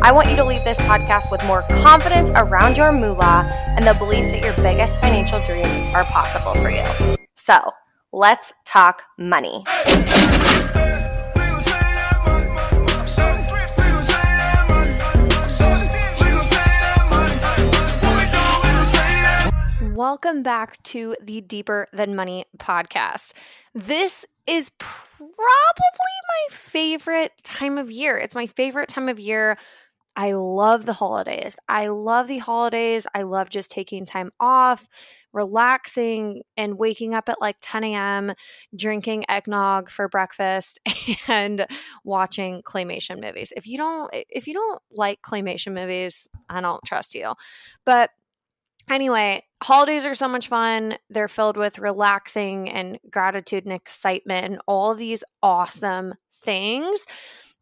I want you to leave this podcast with more confidence around your moolah and the belief that your biggest financial dreams are possible for you. So, let's talk money. Welcome back to the Deeper Than Money podcast. This is probably my favorite time of year. It's my favorite time of year. I love the holidays. I love the holidays. I love just taking time off, relaxing, and waking up at like 10 a.m., drinking eggnog for breakfast, and watching claymation movies. If you don't, if you don't like claymation movies, I don't trust you. But Anyway, holidays are so much fun. They're filled with relaxing and gratitude and excitement and all these awesome things.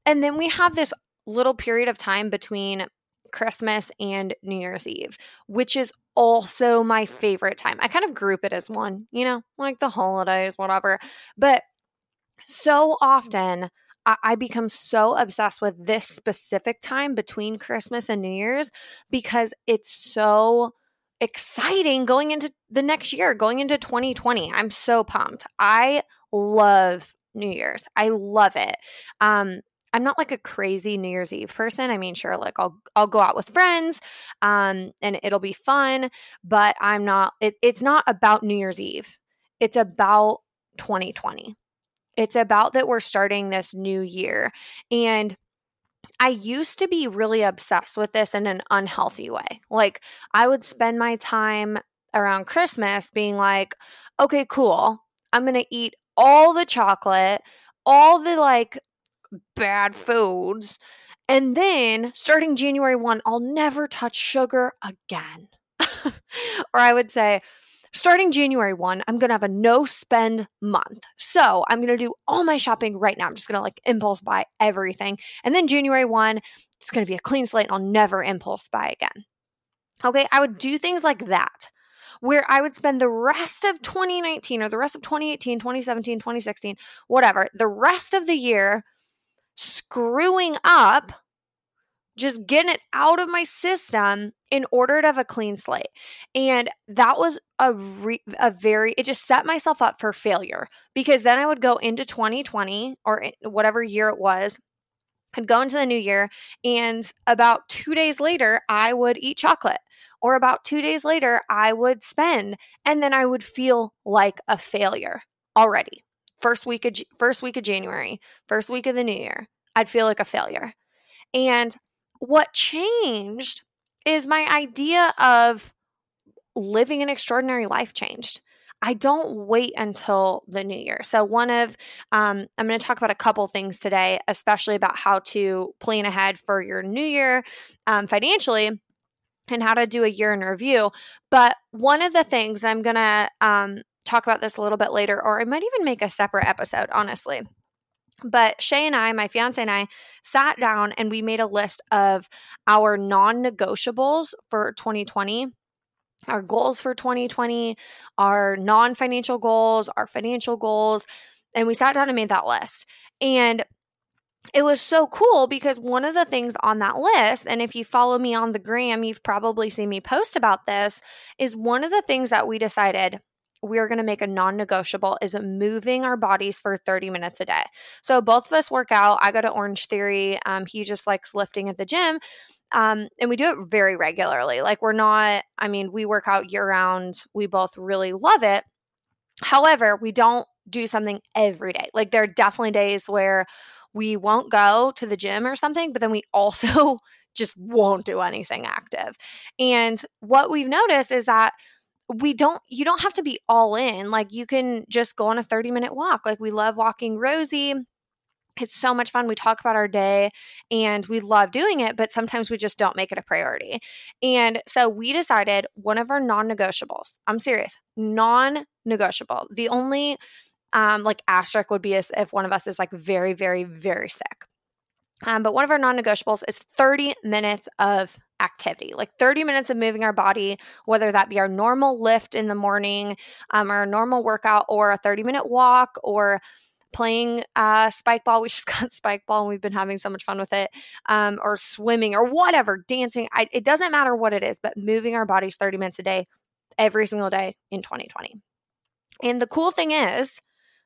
And then we have this little period of time between Christmas and New Year's Eve, which is also my favorite time. I kind of group it as one, you know, like the holidays, whatever. But so often, I become so obsessed with this specific time between Christmas and New Year's because it's so exciting going into the next year, going into 2020. I'm so pumped. I love New Year's. I love it. Um, I'm not like a crazy New Year's Eve person. I mean, sure, like I'll I'll go out with friends, um, and it'll be fun. But I'm not. It, it's not about New Year's Eve. It's about 2020. It's about that we're starting this new year, and I used to be really obsessed with this in an unhealthy way. Like, I would spend my time around Christmas being like, okay, cool. I'm to eat all the chocolate, all the like bad foods. And then starting January 1, I'll never touch sugar again. or I would say, starting January 1, I'm going to have a no spend month. So I'm going to do all my shopping right now. I'm just going to like impulse buy everything. And then January 1, it's going to be a clean slate and I'll never impulse buy again. Okay. I would do things like that where I would spend the rest of 2019 or the rest of 2018, 2017, 2016, whatever, the rest of the year screwing up just getting it out of my system in order to have a clean slate. And that was a re- a very it just set myself up for failure because then I would go into 2020 or whatever year it was I'd go into the new year and about 2 days later I would eat chocolate or about 2 days later I would spend and then I would feel like a failure already. First week of first week of January, first week of the new year, I'd feel like a failure. And what changed is my idea of living an extraordinary life changed. I don't wait until the new year. So, one of, um, I'm going to talk about a couple things today, especially about how to plan ahead for your new year um, financially and how to do a year in review. But one of the things I'm going to um, talk about this a little bit later, or I might even make a separate episode, honestly. But Shay and I, my fiance and I, sat down and we made a list of our non negotiables for 2020 our goals for 2020, our non financial goals, our financial goals. And we sat down and made that list. And it was so cool because one of the things on that list, and if you follow me on the gram, you've probably seen me post about this, is one of the things that we decided we are going to make a non negotiable is moving our bodies for 30 minutes a day. So both of us work out. I go to Orange Theory. Um, he just likes lifting at the gym. Um, and we do it very regularly. Like we're not, I mean, we work out year round. We both really love it. However, we don't do something every day. Like there are definitely days where we won't go to the gym or something, but then we also just won't do anything active. And what we've noticed is that we don't you don't have to be all in like you can just go on a 30 minute walk like we love walking rosie It's so much fun. We talk about our day and we love doing it, but sometimes we just don't make it a priority. And so we decided one of our non negotiables, I'm serious, non negotiable. The only um, like asterisk would be as if one of us is like very, very, very sick. Um, but one of our non negotiables is 30 minutes of activity, like 30 minutes of moving our body, whether that be our normal lift in the morning um, or a normal workout or a 30 minute walk or playing uh, spike ball. We just got spike ball and we've been having so much fun with it, um, or swimming or whatever, dancing. I, it doesn't matter what it is, but moving our bodies 30 minutes a day, every single day in 2020. And the cool thing is,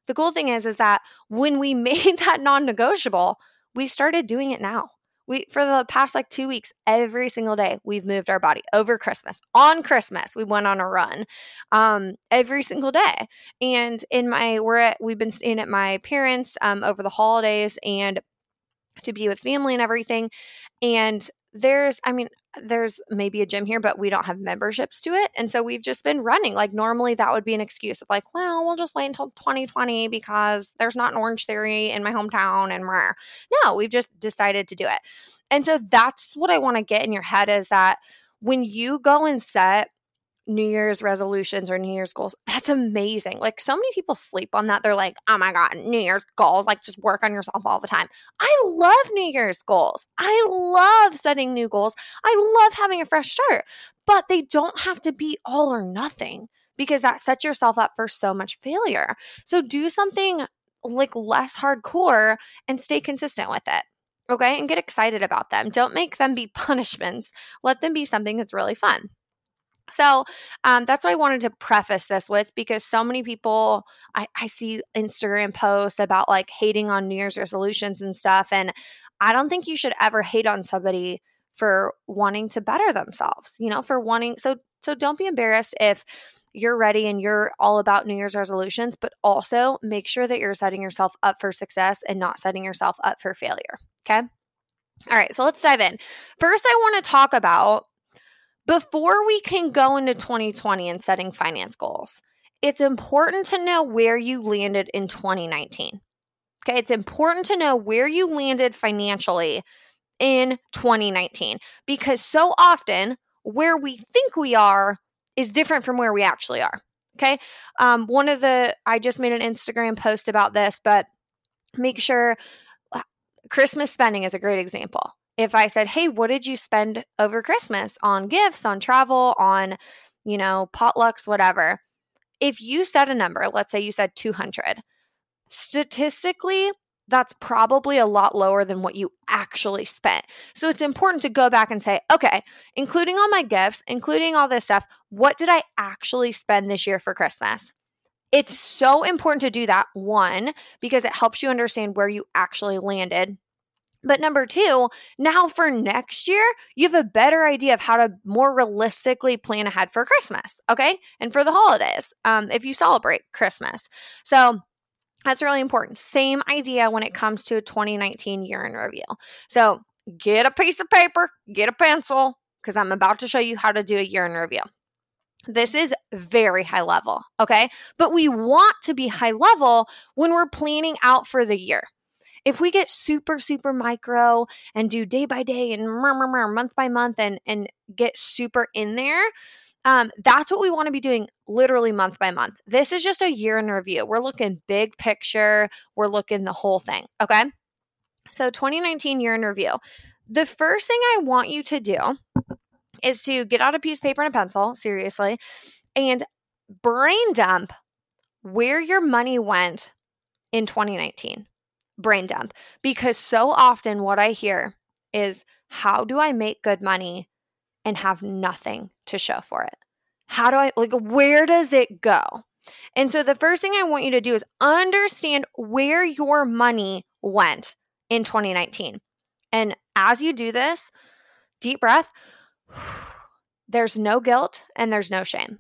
the cool thing is, is that when we made that non negotiable, we started doing it now. We for the past like 2 weeks every single day we've moved our body over Christmas. On Christmas we went on a run. Um every single day. And in my we're at we've been staying at my parents um over the holidays and to be with family and everything. And there's, I mean, there's maybe a gym here, but we don't have memberships to it. And so we've just been running. Like normally that would be an excuse of like, well, we'll just wait until 2020 because there's not an Orange Theory in my hometown and rah. No, we've just decided to do it. And so that's what I want to get in your head is that when you go and set New Year's resolutions or New Year's goals. That's amazing. Like so many people sleep on that. They're like, oh my God, New Year's goals, like just work on yourself all the time. I love New Year's goals. I love setting new goals. I love having a fresh start, but they don't have to be all or nothing because that sets yourself up for so much failure. So do something like less hardcore and stay consistent with it. Okay. And get excited about them. Don't make them be punishments. Let them be something that's really fun. So um, that's what I wanted to preface this with because so many people, I, I see Instagram posts about like hating on New Year's resolutions and stuff. And I don't think you should ever hate on somebody for wanting to better themselves, you know, for wanting. So, so don't be embarrassed if you're ready and you're all about New Year's resolutions, but also make sure that you're setting yourself up for success and not setting yourself up for failure. Okay. All right. So let's dive in. First, I want to talk about before we can go into 2020 and setting finance goals, it's important to know where you landed in 2019. Okay, it's important to know where you landed financially in 2019 because so often where we think we are is different from where we actually are. Okay, um, one of the, I just made an Instagram post about this, but make sure uh, Christmas spending is a great example if I said, Hey, what did you spend over Christmas on gifts, on travel, on, you know, potlucks, whatever? If you said a number, let's say you said 200, statistically, that's probably a lot lower than what you actually spent. So it's important to go back and say, okay, including all my gifts, including all this stuff, what did I actually spend this year for Christmas? It's so important to do that, one, because it helps you understand where you actually landed but number two, now for next year, you have a better idea of how to more realistically plan ahead for Christmas, okay? And for the holidays, um, if you celebrate Christmas. So that's really important. Same idea when it comes to a 2019 year in review. So get a piece of paper, get a pencil, because I'm about to show you how to do a year in review. This is very high level, okay? But we want to be high level when we're planning out for the year. If we get super, super micro and do day by day and month by month and, and get super in there, um, that's what we want to be doing literally month by month. This is just a year in review. We're looking big picture, we're looking the whole thing. Okay. So, 2019 year in review. The first thing I want you to do is to get out a piece of paper and a pencil, seriously, and brain dump where your money went in 2019 brain dump because so often what I hear is how do I make good money and have nothing to show for it? How do I, like, where does it go? And so the first thing I want you to do is understand where your money went in 2019. And as you do this, deep breath, there's no guilt and there's no shame.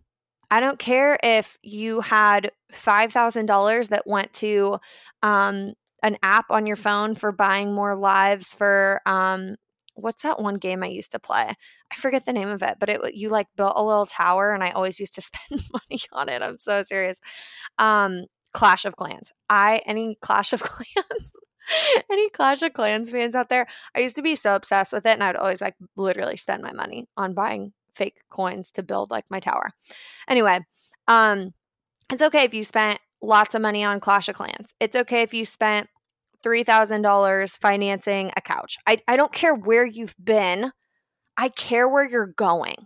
I don't care if you had $5,000 that went to um, an app on your phone for buying more lives for um what's that one game I used to play? I forget the name of it, but it you like built a little tower and I always used to spend money on it. I'm so serious. Um Clash of Clans. I any Clash of Clans. Any Clash of Clans fans out there? I used to be so obsessed with it, and I'd always like literally spend my money on buying fake coins to build like my tower. Anyway, um, it's okay if you spent lots of money on Clash of Clans. It's okay if you spent $3,000 financing a couch. I, I don't care where you've been, I care where you're going.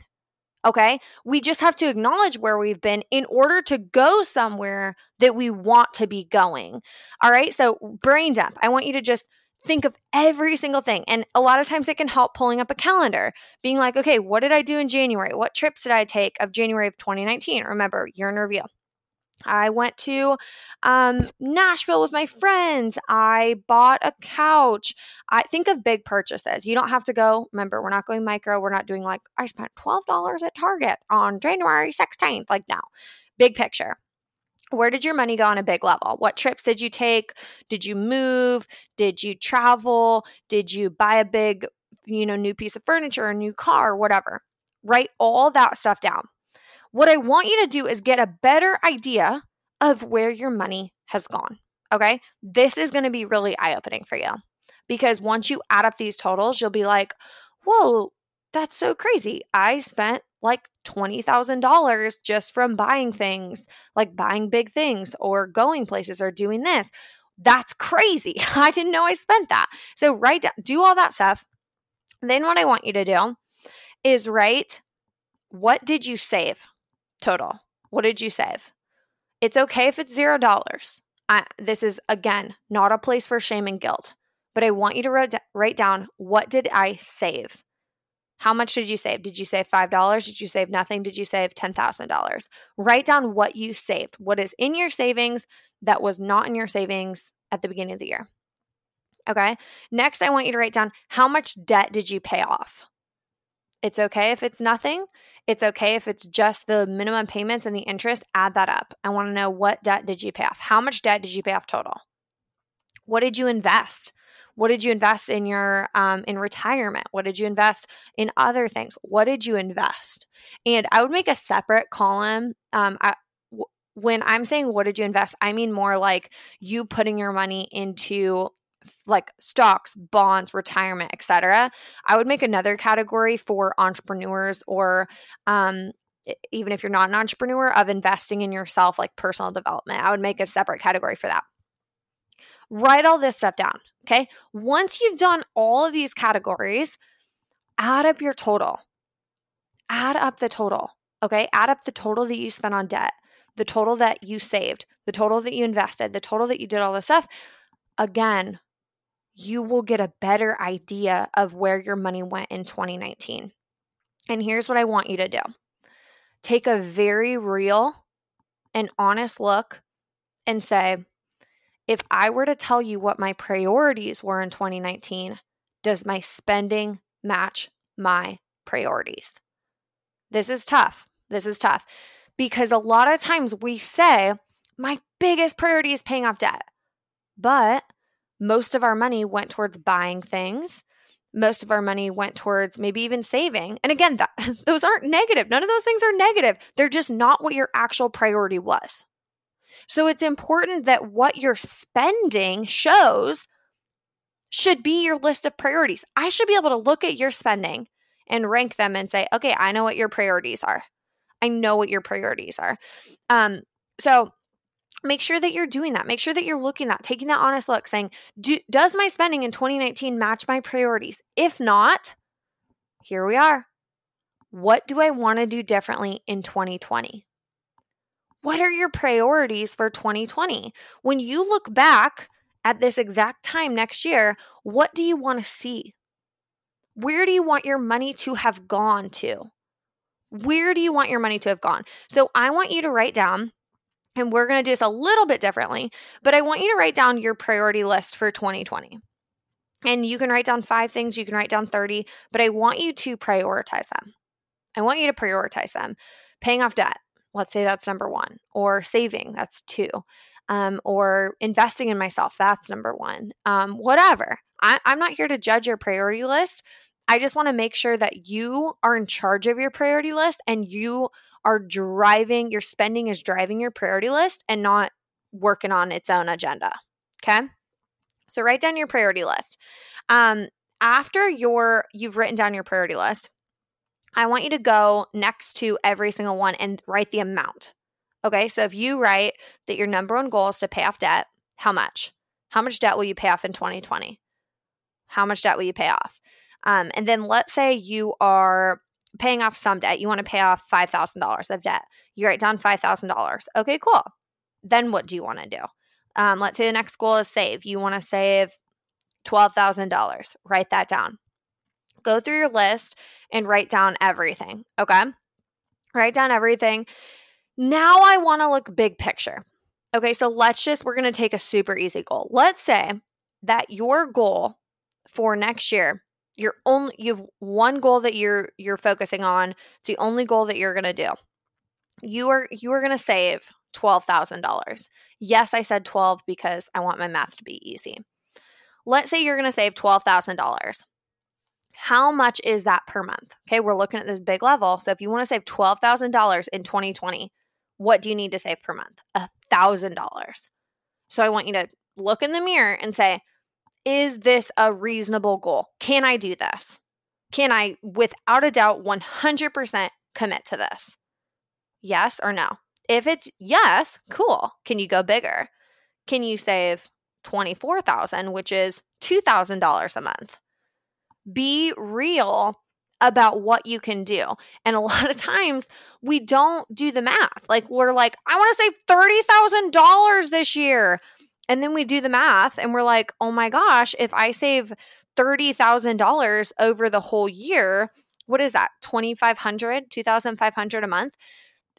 Okay. We just have to acknowledge where we've been in order to go somewhere that we want to be going. All right. So, brain dump. I want you to just think of every single thing. And a lot of times it can help pulling up a calendar, being like, okay, what did I do in January? What trips did I take of January of 2019? Remember, year in review. I went to um, Nashville with my friends. I bought a couch. I think of big purchases. You don't have to go. Remember, we're not going micro. We're not doing like, I spent $12 at Target on January 16th. Like, no, big picture. Where did your money go on a big level? What trips did you take? Did you move? Did you travel? Did you buy a big, you know, new piece of furniture, a new car, whatever? Write all that stuff down. What I want you to do is get a better idea of where your money has gone. Okay. This is going to be really eye opening for you because once you add up these totals, you'll be like, whoa, that's so crazy. I spent like $20,000 just from buying things, like buying big things or going places or doing this. That's crazy. I didn't know I spent that. So write down, do all that stuff. Then what I want you to do is write what did you save? Total. What did you save? It's okay if it's zero dollars. This is, again, not a place for shame and guilt, but I want you to write, write down what did I save? How much did you save? Did you save $5? Did you save nothing? Did you save $10,000? Write down what you saved, what is in your savings that was not in your savings at the beginning of the year. Okay. Next, I want you to write down how much debt did you pay off? It's okay if it's nothing. It's okay if it's just the minimum payments and the interest, add that up. I want to know what debt did you pay off? How much debt did you pay off total? What did you invest? What did you invest in your um, in retirement? What did you invest in other things? What did you invest? And I would make a separate column. Um, when I'm saying what did you invest, I mean more like you putting your money into like stocks, bonds, retirement, etc. I would make another category for entrepreneurs or um, even if you're not an entrepreneur of investing in yourself like personal development. I would make a separate category for that. Write all this stuff down, okay? Once you've done all of these categories, add up your total. Add up the total, okay? Add up the total that you spent on debt, the total that you saved, the total that you invested, the total that you did all this stuff. Again, you will get a better idea of where your money went in 2019. And here's what I want you to do take a very real and honest look and say, if I were to tell you what my priorities were in 2019, does my spending match my priorities? This is tough. This is tough because a lot of times we say, my biggest priority is paying off debt. But most of our money went towards buying things. Most of our money went towards maybe even saving. And again, that, those aren't negative. None of those things are negative. They're just not what your actual priority was. So it's important that what you're spending shows should be your list of priorities. I should be able to look at your spending and rank them and say, okay, I know what your priorities are. I know what your priorities are. Um, so make sure that you're doing that. Make sure that you're looking that, taking that honest look, saying, Do, does my spending in 2019 match my priorities? If not, here we are. What do I want to do differently in 2020? What are your priorities for 2020? When you look back at this exact time next year, what do you want to see? Where do you want your money to have gone to? Where do you want your money to have gone? So I want you to write down and we're going to do this a little bit differently, but I want you to write down your priority list for 2020. And you can write down five things, you can write down 30, but I want you to prioritize them. I want you to prioritize them. Paying off debt, let's say that's number one, or saving, that's two, um, or investing in myself, that's number one. Um, whatever. I, I'm not here to judge your priority list. I just want to make sure that you are in charge of your priority list and you are driving, your spending is driving your priority list and not working on its own agenda. Okay. So write down your priority list. Um, after your you've written down your priority list, I want you to go next to every single one and write the amount. Okay, so if you write that your number one goal is to pay off debt, how much? How much debt will you pay off in 2020? How much debt will you pay off? Um, and then let's say you are paying off some debt. You want to pay off $5,000 of debt. You write down $5,000. Okay, cool. Then what do you want to do? Um, let's say the next goal is save. You want to save $12,000. Write that down. Go through your list and write down everything. Okay. Write down everything. Now I want to look big picture. Okay. So let's just, we're going to take a super easy goal. Let's say that your goal for next year you're only you have one goal that you're you're focusing on it's the only goal that you're going to do. You are you are going to save $12,000 yes i said 12 because i want my math to be easy. Let's say you're going to save $12,000 how much is that per month? Okay we're looking at this big level so if you want to save $12,000 in 2020 what do you need to save per month? A $1,000 so i want you to look in the mirror and say is this a reasonable goal? Can I do this? Can I, without a doubt, 100% commit to this? Yes or no? If it's yes, cool. Can you go bigger? Can you save 24,000, which is $2,000 a month? Be real about what you can do. And a lot of times we don't do the math. Like we're like, I want to save $30,000 this year. And then we do the math and we're like, oh my gosh, if I save $30,000 over the whole year, what is that? 2500 2500 a month?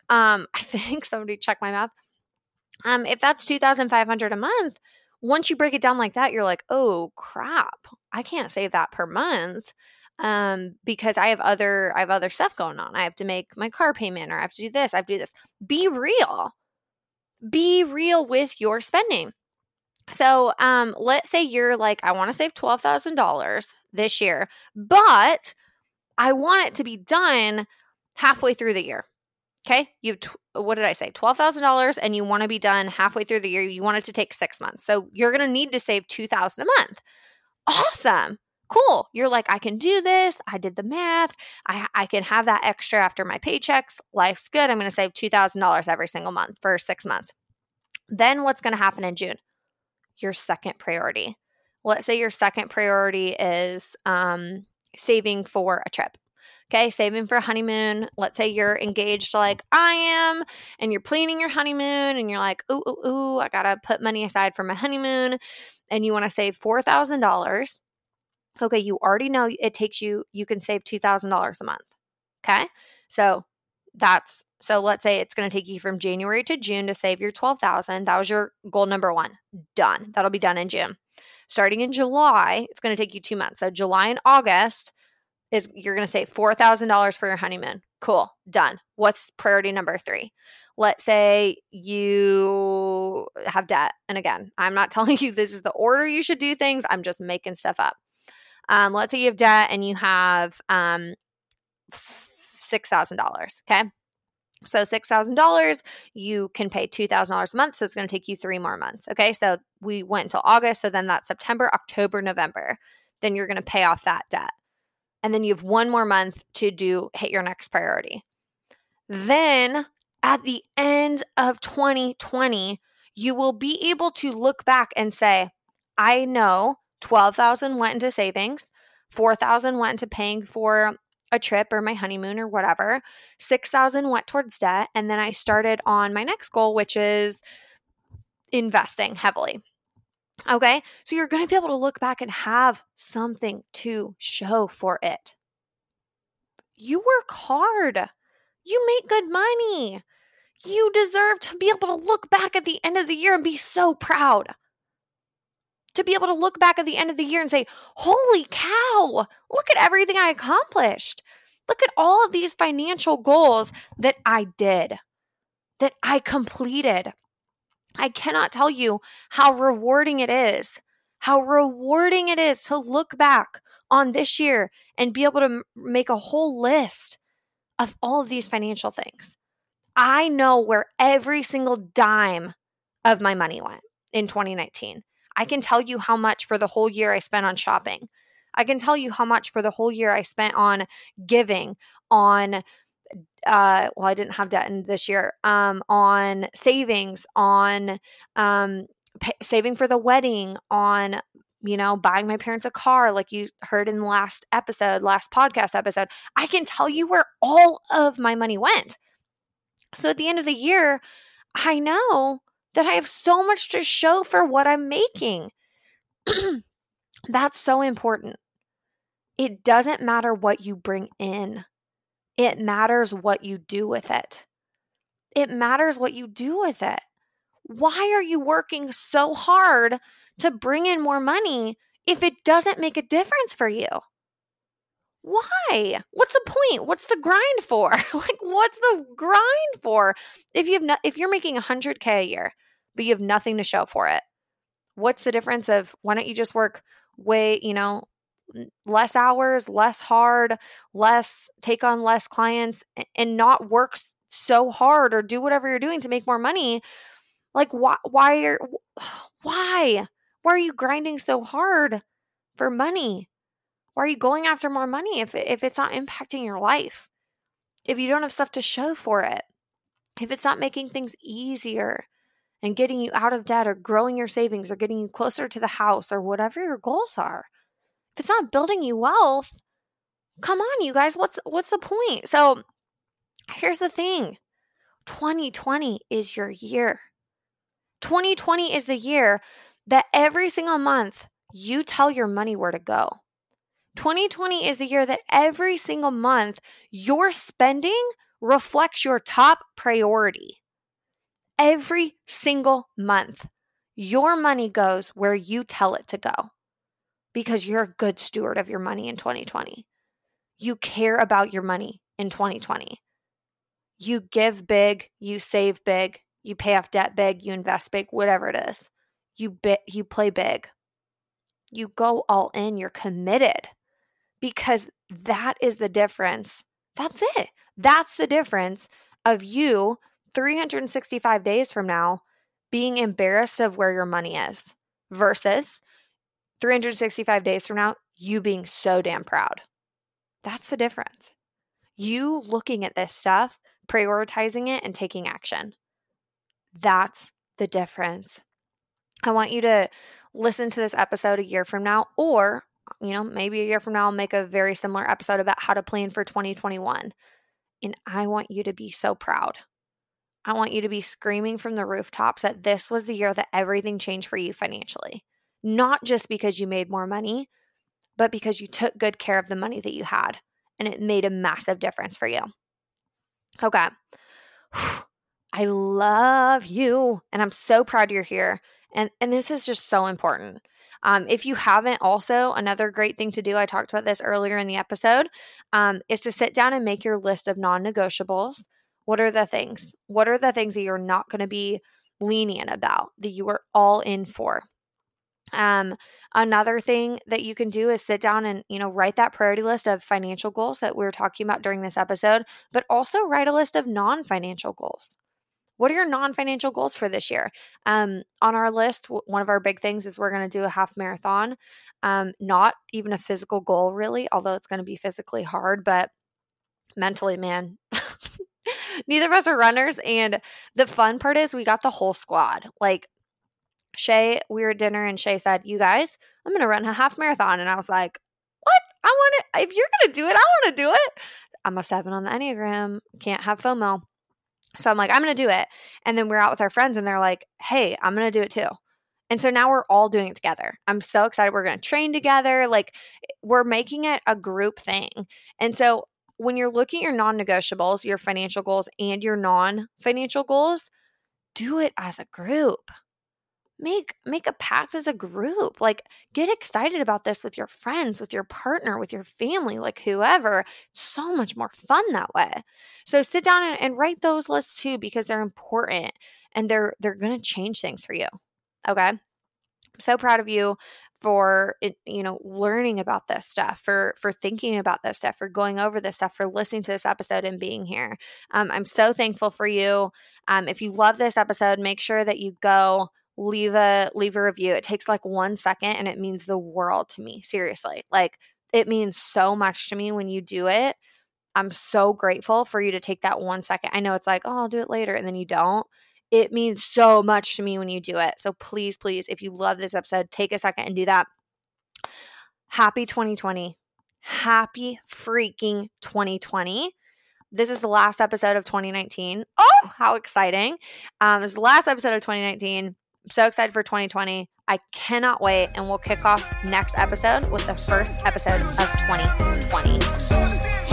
Um, I think somebody check my math. Um, if that's 2500 a month, once you break it down like that, you're like, oh crap, I can't save that per month um because i have other i have other stuff going on i have to make my car payment or i have to do this i have to do this be real be real with your spending so um, let's say you're like, I want to save $12,000 this year, but I want it to be done halfway through the year. Okay. You, t- what did I say? $12,000 and you want to be done halfway through the year. You want it to take six months. So you're going to need to save 2000 a month. Awesome. Cool. You're like, I can do this. I did the math. I, I can have that extra after my paychecks. Life's good. I'm going to save $2,000 every single month for six months. Then what's going to happen in June? Your second priority. Let's say your second priority is um, saving for a trip. Okay, saving for a honeymoon. Let's say you're engaged like I am, and you're planning your honeymoon, and you're like, ooh, ooh, ooh, I gotta put money aside for my honeymoon, and you wanna save $4,000. Okay, you already know it takes you, you can save $2,000 a month. Okay, so that's so let's say it's going to take you from January to June to save your 12,000. That was your goal number 1. Done. That'll be done in June. Starting in July, it's going to take you 2 months. So July and August is you're going to save $4,000 for your honeymoon. Cool. Done. What's priority number 3? Let's say you have debt. And again, I'm not telling you this is the order you should do things. I'm just making stuff up. Um, let's say you have debt and you have um, $6,000. Okay. So $6,000, you can pay $2,000 a month. So it's going to take you three more months. Okay. So we went until August. So then that's September, October, November. Then you're going to pay off that debt. And then you have one more month to do hit your next priority. Then at the end of 2020, you will be able to look back and say, I know 12,000 went into savings, 4,000 went into paying for a trip or my honeymoon or whatever. 6,000 went towards debt and then I started on my next goal which is investing heavily. Okay? So you're going to be able to look back and have something to show for it. You work hard. You make good money. You deserve to be able to look back at the end of the year and be so proud to be able to look back at the end of the year and say, Holy cow, look at everything I accomplished. Look at all of these financial goals that I did, that I completed. I cannot tell you how rewarding it is, how rewarding it is to look back on this year and be able to make a whole list of all of these financial things. I know where every single dime of my money went in 2019. I can tell you how much for the whole year I spent on shopping. I can tell you how much for the whole year I spent on giving, on uh, well, I didn't have debt in this year, um, on savings, on um, pay, saving for the wedding, on you know, buying my parents a car, like you heard in the last episode, last podcast episode. I can tell you where all of my money went. So at the end of the year, I know that I have so much to show for what I'm making. That's so important. It doesn't matter what you bring in, it matters what you do with it. It matters what you do with it. Why are you working so hard to bring in more money if it doesn't make a difference for you? Why? What's the point? What's the grind for? like what's the grind for? If you have no, if you're making 100k a year, but you have nothing to show for it. What's the difference of why don't you just work way, you know, less hours, less hard, less take on less clients and not work so hard or do whatever you're doing to make more money? Like why why are why? Why are you grinding so hard for money? Why are you going after more money if if it's not impacting your life? If you don't have stuff to show for it? If it's not making things easier and getting you out of debt or growing your savings or getting you closer to the house or whatever your goals are. If it's not building you wealth, come on you guys, what's what's the point? So here's the thing. 2020 is your year. 2020 is the year that every single month you tell your money where to go. 2020 is the year that every single month your spending reflects your top priority. Every single month, your money goes where you tell it to go because you're a good steward of your money in 2020. You care about your money in 2020. You give big, you save big, you pay off debt big, you invest big, whatever it is you bit you play big. You go all in, you're committed. Because that is the difference. That's it. That's the difference of you 365 days from now being embarrassed of where your money is versus 365 days from now you being so damn proud. That's the difference. You looking at this stuff, prioritizing it, and taking action. That's the difference. I want you to listen to this episode a year from now, or, you know, maybe a year from now, I'll make a very similar episode about how to plan for 2021. And I want you to be so proud. I want you to be screaming from the rooftops that this was the year that everything changed for you financially. Not just because you made more money, but because you took good care of the money that you had and it made a massive difference for you. Okay. I love you and I'm so proud you're here. And and this is just so important. Um, if you haven't, also another great thing to do. I talked about this earlier in the episode. Um, is to sit down and make your list of non-negotiables. What are the things? What are the things that you're not going to be lenient about that you are all in for? Um, another thing that you can do is sit down and you know write that priority list of financial goals that we are talking about during this episode, but also write a list of non-financial goals. What are your non financial goals for this year? Um, on our list, one of our big things is we're going to do a half marathon. Um, not even a physical goal, really, although it's going to be physically hard, but mentally, man. Neither of us are runners. And the fun part is we got the whole squad. Like, Shay, we were at dinner and Shay said, You guys, I'm going to run a half marathon. And I was like, What? I want it. If you're going to do it, I want to do it. I'm a seven on the Enneagram. Can't have FOMO. So I'm like, I'm going to do it. And then we're out with our friends and they're like, hey, I'm going to do it too. And so now we're all doing it together. I'm so excited. We're going to train together. Like we're making it a group thing. And so when you're looking at your non negotiables, your financial goals, and your non financial goals, do it as a group. Make make a pact as a group. Like get excited about this with your friends with your partner with your family like whoever. It's so much more fun that way. So sit down and, and write those lists too because they're important and they're they're going to change things for you okay? I'm so proud of you for you know learning about this stuff for for thinking about this stuff for going over this stuff for listening to this episode and being here um, i'm so thankful for you um, if you love this episode make sure that you go leave a leave a review. It takes like 1 second and it means the world to me. Seriously. Like it means so much to me when you do it. I'm so grateful for you to take that 1 second. I know it's like, "Oh, I'll do it later," and then you don't. It means so much to me when you do it. So please, please, if you love this episode, take a second and do that. Happy 2020. Happy freaking 2020 this is the last episode of 2019. Oh, how exciting! Um, this is the last episode of 2019. I'm so excited for 2020. I cannot wait, and we'll kick off next episode with the first episode of 2020.